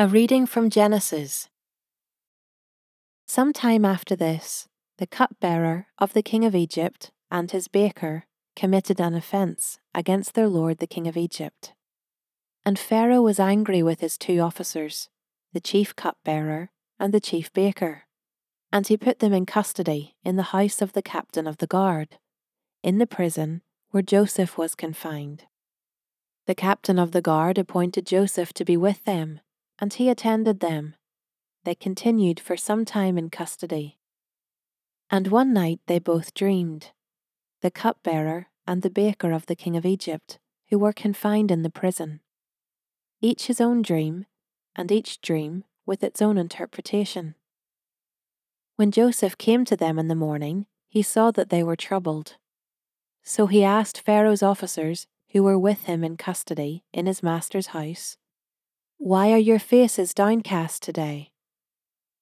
A reading from Genesis. Some time after this, the cupbearer of the king of Egypt and his baker committed an offence against their lord the king of Egypt. And Pharaoh was angry with his two officers, the chief cupbearer and the chief baker, and he put them in custody in the house of the captain of the guard, in the prison where Joseph was confined. The captain of the guard appointed Joseph to be with them, and he attended them. They continued for some time in custody. And one night they both dreamed, the cupbearer and the baker of the king of Egypt, who were confined in the prison. Each his own dream, and each dream with its own interpretation. When Joseph came to them in the morning, he saw that they were troubled. So he asked Pharaoh's officers, who were with him in custody in his master's house, Why are your faces downcast today?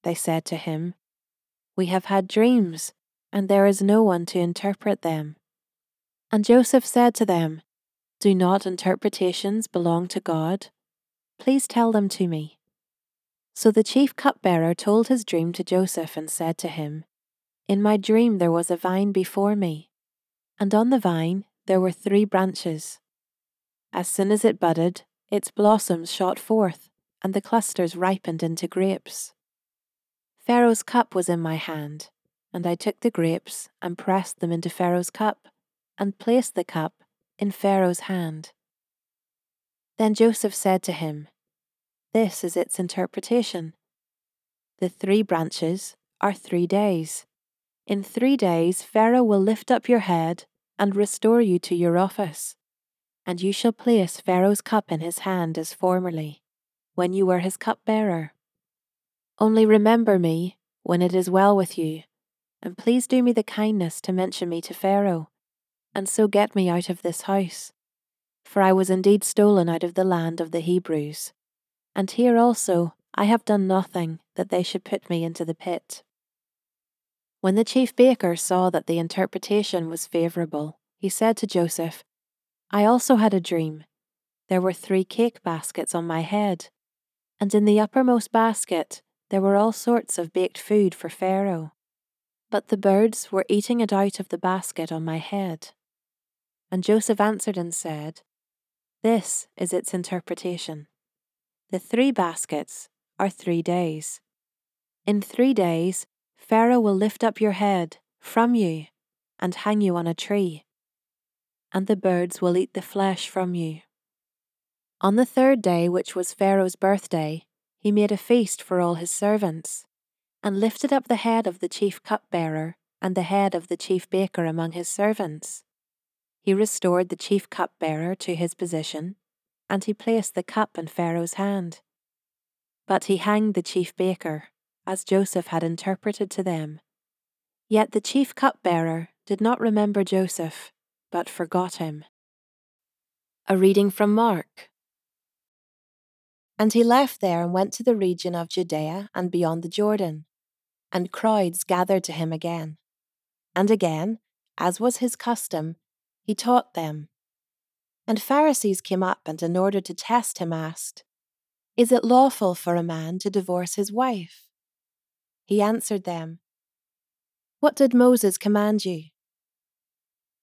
They said to him, We have had dreams, and there is no one to interpret them. And Joseph said to them, Do not interpretations belong to God? Please tell them to me. So the chief cupbearer told his dream to Joseph and said to him, In my dream there was a vine before me, and on the vine there were three branches. As soon as it budded, its blossoms shot forth, and the clusters ripened into grapes. Pharaoh's cup was in my hand, and I took the grapes and pressed them into Pharaoh's cup, and placed the cup in Pharaoh's hand. Then Joseph said to him, This is its interpretation. The three branches are three days. In three days Pharaoh will lift up your head and restore you to your office, and you shall place Pharaoh's cup in his hand as formerly, when you were his cupbearer. Only remember me when it is well with you, and please do me the kindness to mention me to Pharaoh, and so get me out of this house. For I was indeed stolen out of the land of the Hebrews, and here also I have done nothing that they should put me into the pit. When the chief baker saw that the interpretation was favourable, he said to Joseph, I also had a dream. There were three cake baskets on my head, and in the uppermost basket there were all sorts of baked food for Pharaoh. But the birds were eating it out of the basket on my head. And Joseph answered and said, This is its interpretation. The three baskets are three days. In three days Pharaoh will lift up your head from you and hang you on a tree, and the birds will eat the flesh from you. On the third day, which was Pharaoh's birthday, he made a feast for all his servants, and lifted up the head of the chief cupbearer and the head of the chief baker among his servants. He restored the chief cupbearer to his position, and he placed the cup in Pharaoh's hand. But he hanged the chief baker as Joseph had interpreted to them. Yet the chief cupbearer did not remember Joseph, but forgot him. A reading from Mark. And he left there and went to the region of Judea and beyond the Jordan, and crowds gathered to him again. And again, as was his custom, he taught them. And Pharisees came up and, in order to test him, asked, Is it lawful for a man to divorce his wife? He answered them, What did Moses command you?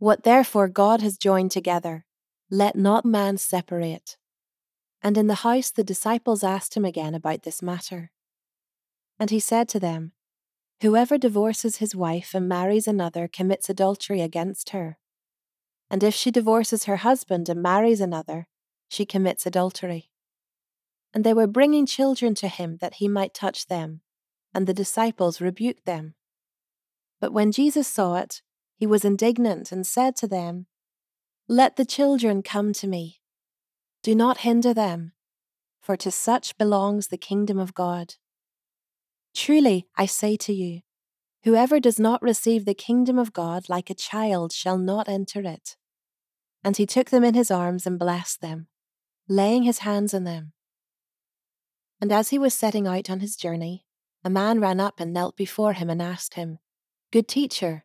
What therefore God has joined together, let not man separate. And in the house the disciples asked him again about this matter. And he said to them, Whoever divorces his wife and marries another commits adultery against her. And if she divorces her husband and marries another, she commits adultery and they were bringing children to him that he might touch them, and the disciples rebuked them. But when Jesus saw it, he was indignant and said to them, Let the children come to me. Do not hinder them, for to such belongs the kingdom of God. Truly, I say to you, whoever does not receive the kingdom of God like a child shall not enter it. And he took them in his arms and blessed them, laying his hands on them. And as he was setting out on his journey, a man ran up and knelt before him and asked him, Good teacher,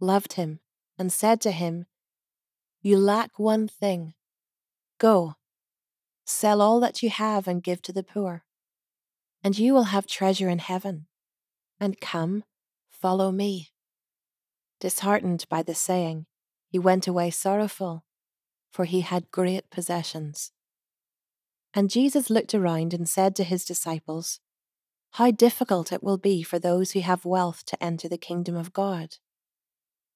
loved him, and said to him, You lack one thing. Go, sell all that you have and give to the poor, and you will have treasure in heaven. And come, follow me. Disheartened by the saying, he went away sorrowful, for he had great possessions. And Jesus looked around and said to his disciples, How difficult it will be for those who have wealth to enter the kingdom of God.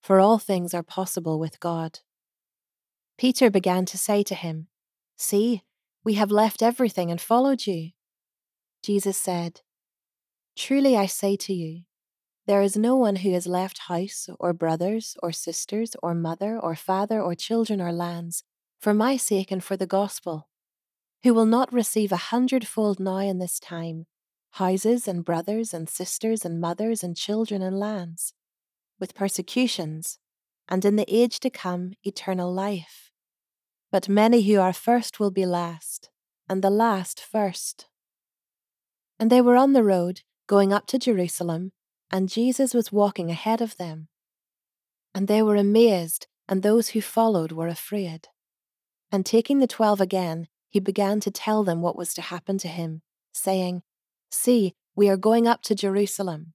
for all things are possible with God. Peter began to say to him, See, we have left everything and followed you. Jesus said, Truly I say to you, there is no one who has left house, or brothers, or sisters, or mother, or father, or children, or lands, for my sake and for the gospel, who will not receive a hundredfold now in this time houses, and brothers, and sisters, and mothers, and children, and lands with persecutions, and in the age to come, eternal life. But many who are first will be last, and the last first. And they were on the road, going up to Jerusalem, and Jesus was walking ahead of them. And they were amazed, and those who followed were afraid. And taking the twelve again, he began to tell them what was to happen to him, saying, See, we are going up to Jerusalem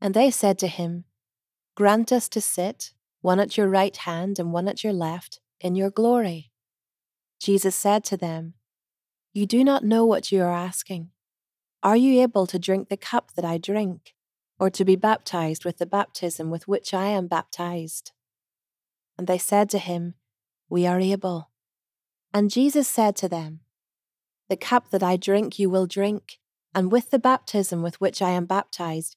And they said to him, Grant us to sit, one at your right hand and one at your left, in your glory. Jesus said to them, You do not know what you are asking. Are you able to drink the cup that I drink, or to be baptized with the baptism with which I am baptized? And they said to him, We are able. And Jesus said to them, The cup that I drink you will drink, and with the baptism with which I am baptized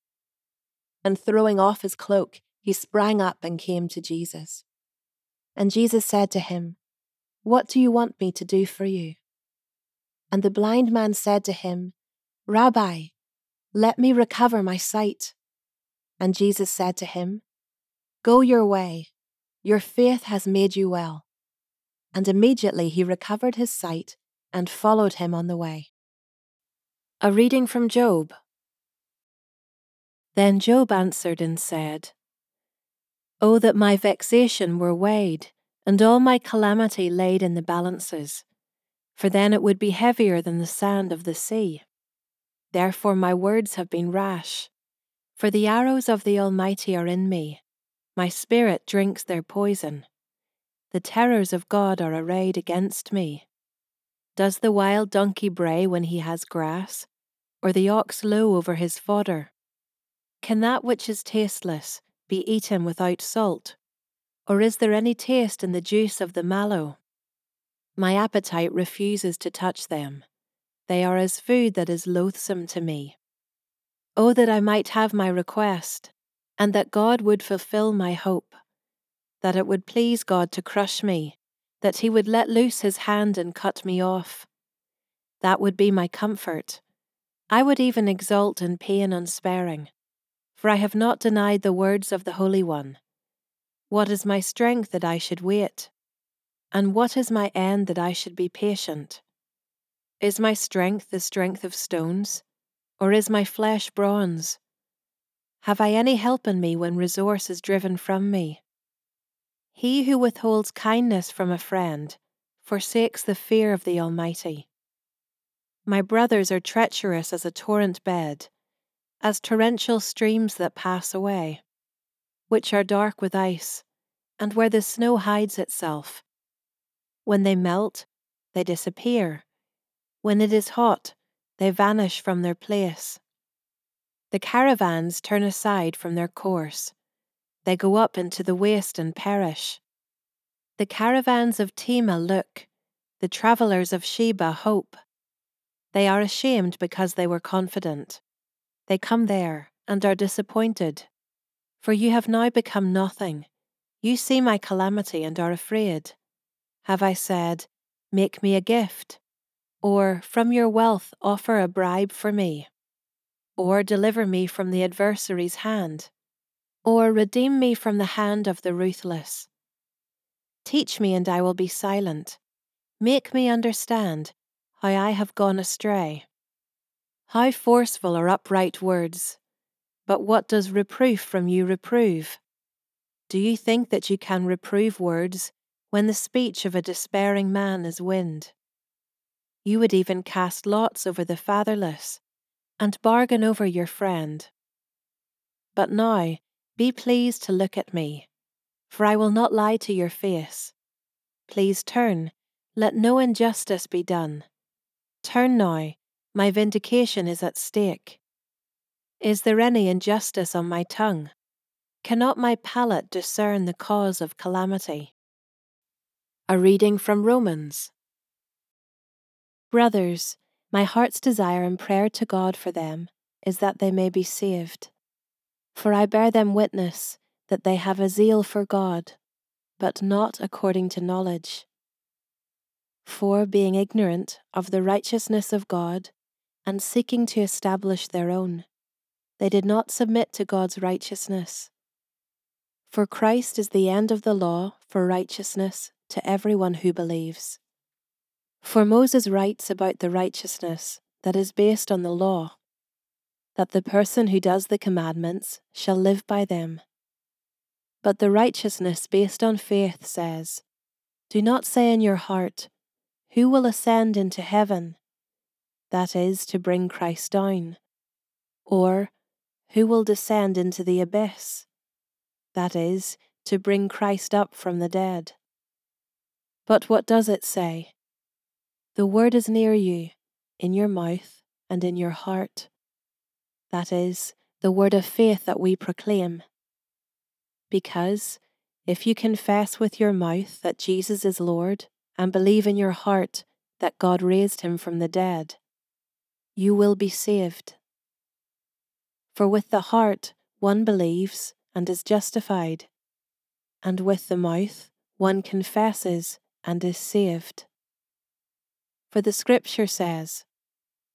And throwing off his cloak, he sprang up and came to Jesus. And Jesus said to him, What do you want me to do for you? And the blind man said to him, Rabbi, let me recover my sight. And Jesus said to him, Go your way, your faith has made you well. And immediately he recovered his sight and followed him on the way. A reading from Job. Then Job answered and said, O that my vexation were weighed, and all my calamity laid in the balances, for then it would be heavier than the sand of the sea. Therefore my words have been rash, for the arrows of the Almighty are in me. My spirit drinks their poison. The terrors of God are arrayed against me. Does the wild donkey bray when he has grass, or the ox low over his fodder? Can that which is tasteless be eaten without salt? Or is there any taste in the juice of the mallow? My appetite refuses to touch them. They are as food that is loathsome to me. Oh, that I might have my request, and that God would fulfill my hope, that it would please God to crush me, that He would let loose His hand and cut me off. That would be my comfort. I would even exult in pain unsparing, for I have not denied the words of the Holy One. What is my strength that I should wait? And what is my end that I should be patient? Is my strength the strength of stones? Or is my flesh bronze? Have I any help in me when resource is driven from me? He who withholds kindness from a friend forsakes the fear of the Almighty. My brothers are treacherous as a torrent bed, as torrential streams that pass away, which are dark with ice, and where the snow hides itself. When they melt, they disappear. When it is hot, they vanish from their place. The caravans turn aside from their course. They go up into the waste and perish. The caravans of Tema look, the travellers of Sheba hope. They are ashamed because they were confident. They come there and are disappointed. For you have now become nothing. You see my calamity and are afraid. Have I said, Make me a gift? Or from your wealth offer a bribe for me? Or deliver me from the adversary's hand? Or redeem me from the hand of the ruthless? Teach me, and I will be silent. Make me understand how I have gone astray. How forceful are upright words! But what does reproof from you reprove? Do you think that you can reprove words when the speech of a despairing man is wind? You would even cast lots over the fatherless and bargain over your friend. But now be pleased to look at me, for I will not lie to your face. Please turn, let no injustice be done. Turn now, my vindication is at stake. Is there any injustice on my tongue? Cannot my palate discern the cause of calamity? A reading from Romans. Brothers, my heart's desire and prayer to God for them is that they may be saved. For I bear them witness that they have a zeal for God, but not according to knowledge. For being ignorant of the righteousness of God, and seeking to establish their own, they did not submit to God's righteousness. For Christ is the end of the law for righteousness to everyone who believes. For Moses writes about the righteousness that is based on the law, that the person who does the commandments shall live by them. But the righteousness based on faith says, Do not say in your heart, Who will ascend into heaven? That is, to bring Christ down. Or, Who will descend into the abyss? That is, to bring Christ up from the dead. But what does it say? The word is near you, in your mouth and in your heart. That is, the word of faith that we proclaim. Because if you confess with your mouth that Jesus is Lord and believe in your heart that God raised him from the dead, you will be saved. For with the heart one believes and is justified, and with the mouth one confesses and is saved. For the Scripture says,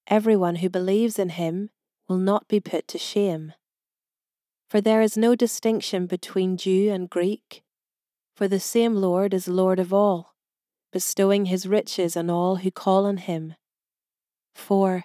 Everyone who believes in him will not be put to shame. For there is no distinction between Jew and Greek, for the same Lord is Lord of all, bestowing his riches on all who call on him. For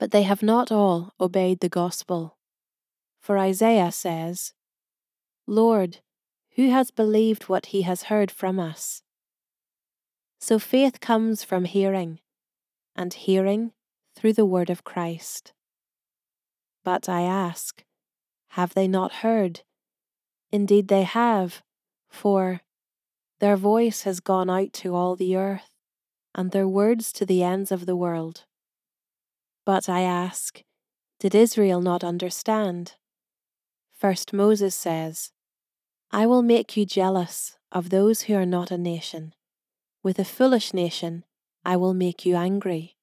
But they have not all obeyed the gospel. For Isaiah says, Lord, who has believed what he has heard from us? So faith comes from hearing, and hearing through the word of Christ. But I ask, have they not heard? Indeed, they have, for their voice has gone out to all the earth, and their words to the ends of the world. But I ask, did Israel not understand? First Moses says, I will make you jealous of those who are not a nation. With a foolish nation, I will make you angry.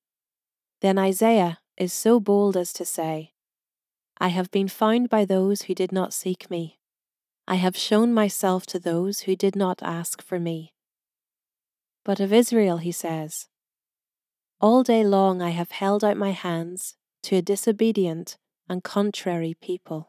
Then Isaiah is so bold as to say, I have been found by those who did not seek me. I have shown myself to those who did not ask for me. But of Israel he says, All day long I have held out my hands to a disobedient and contrary people.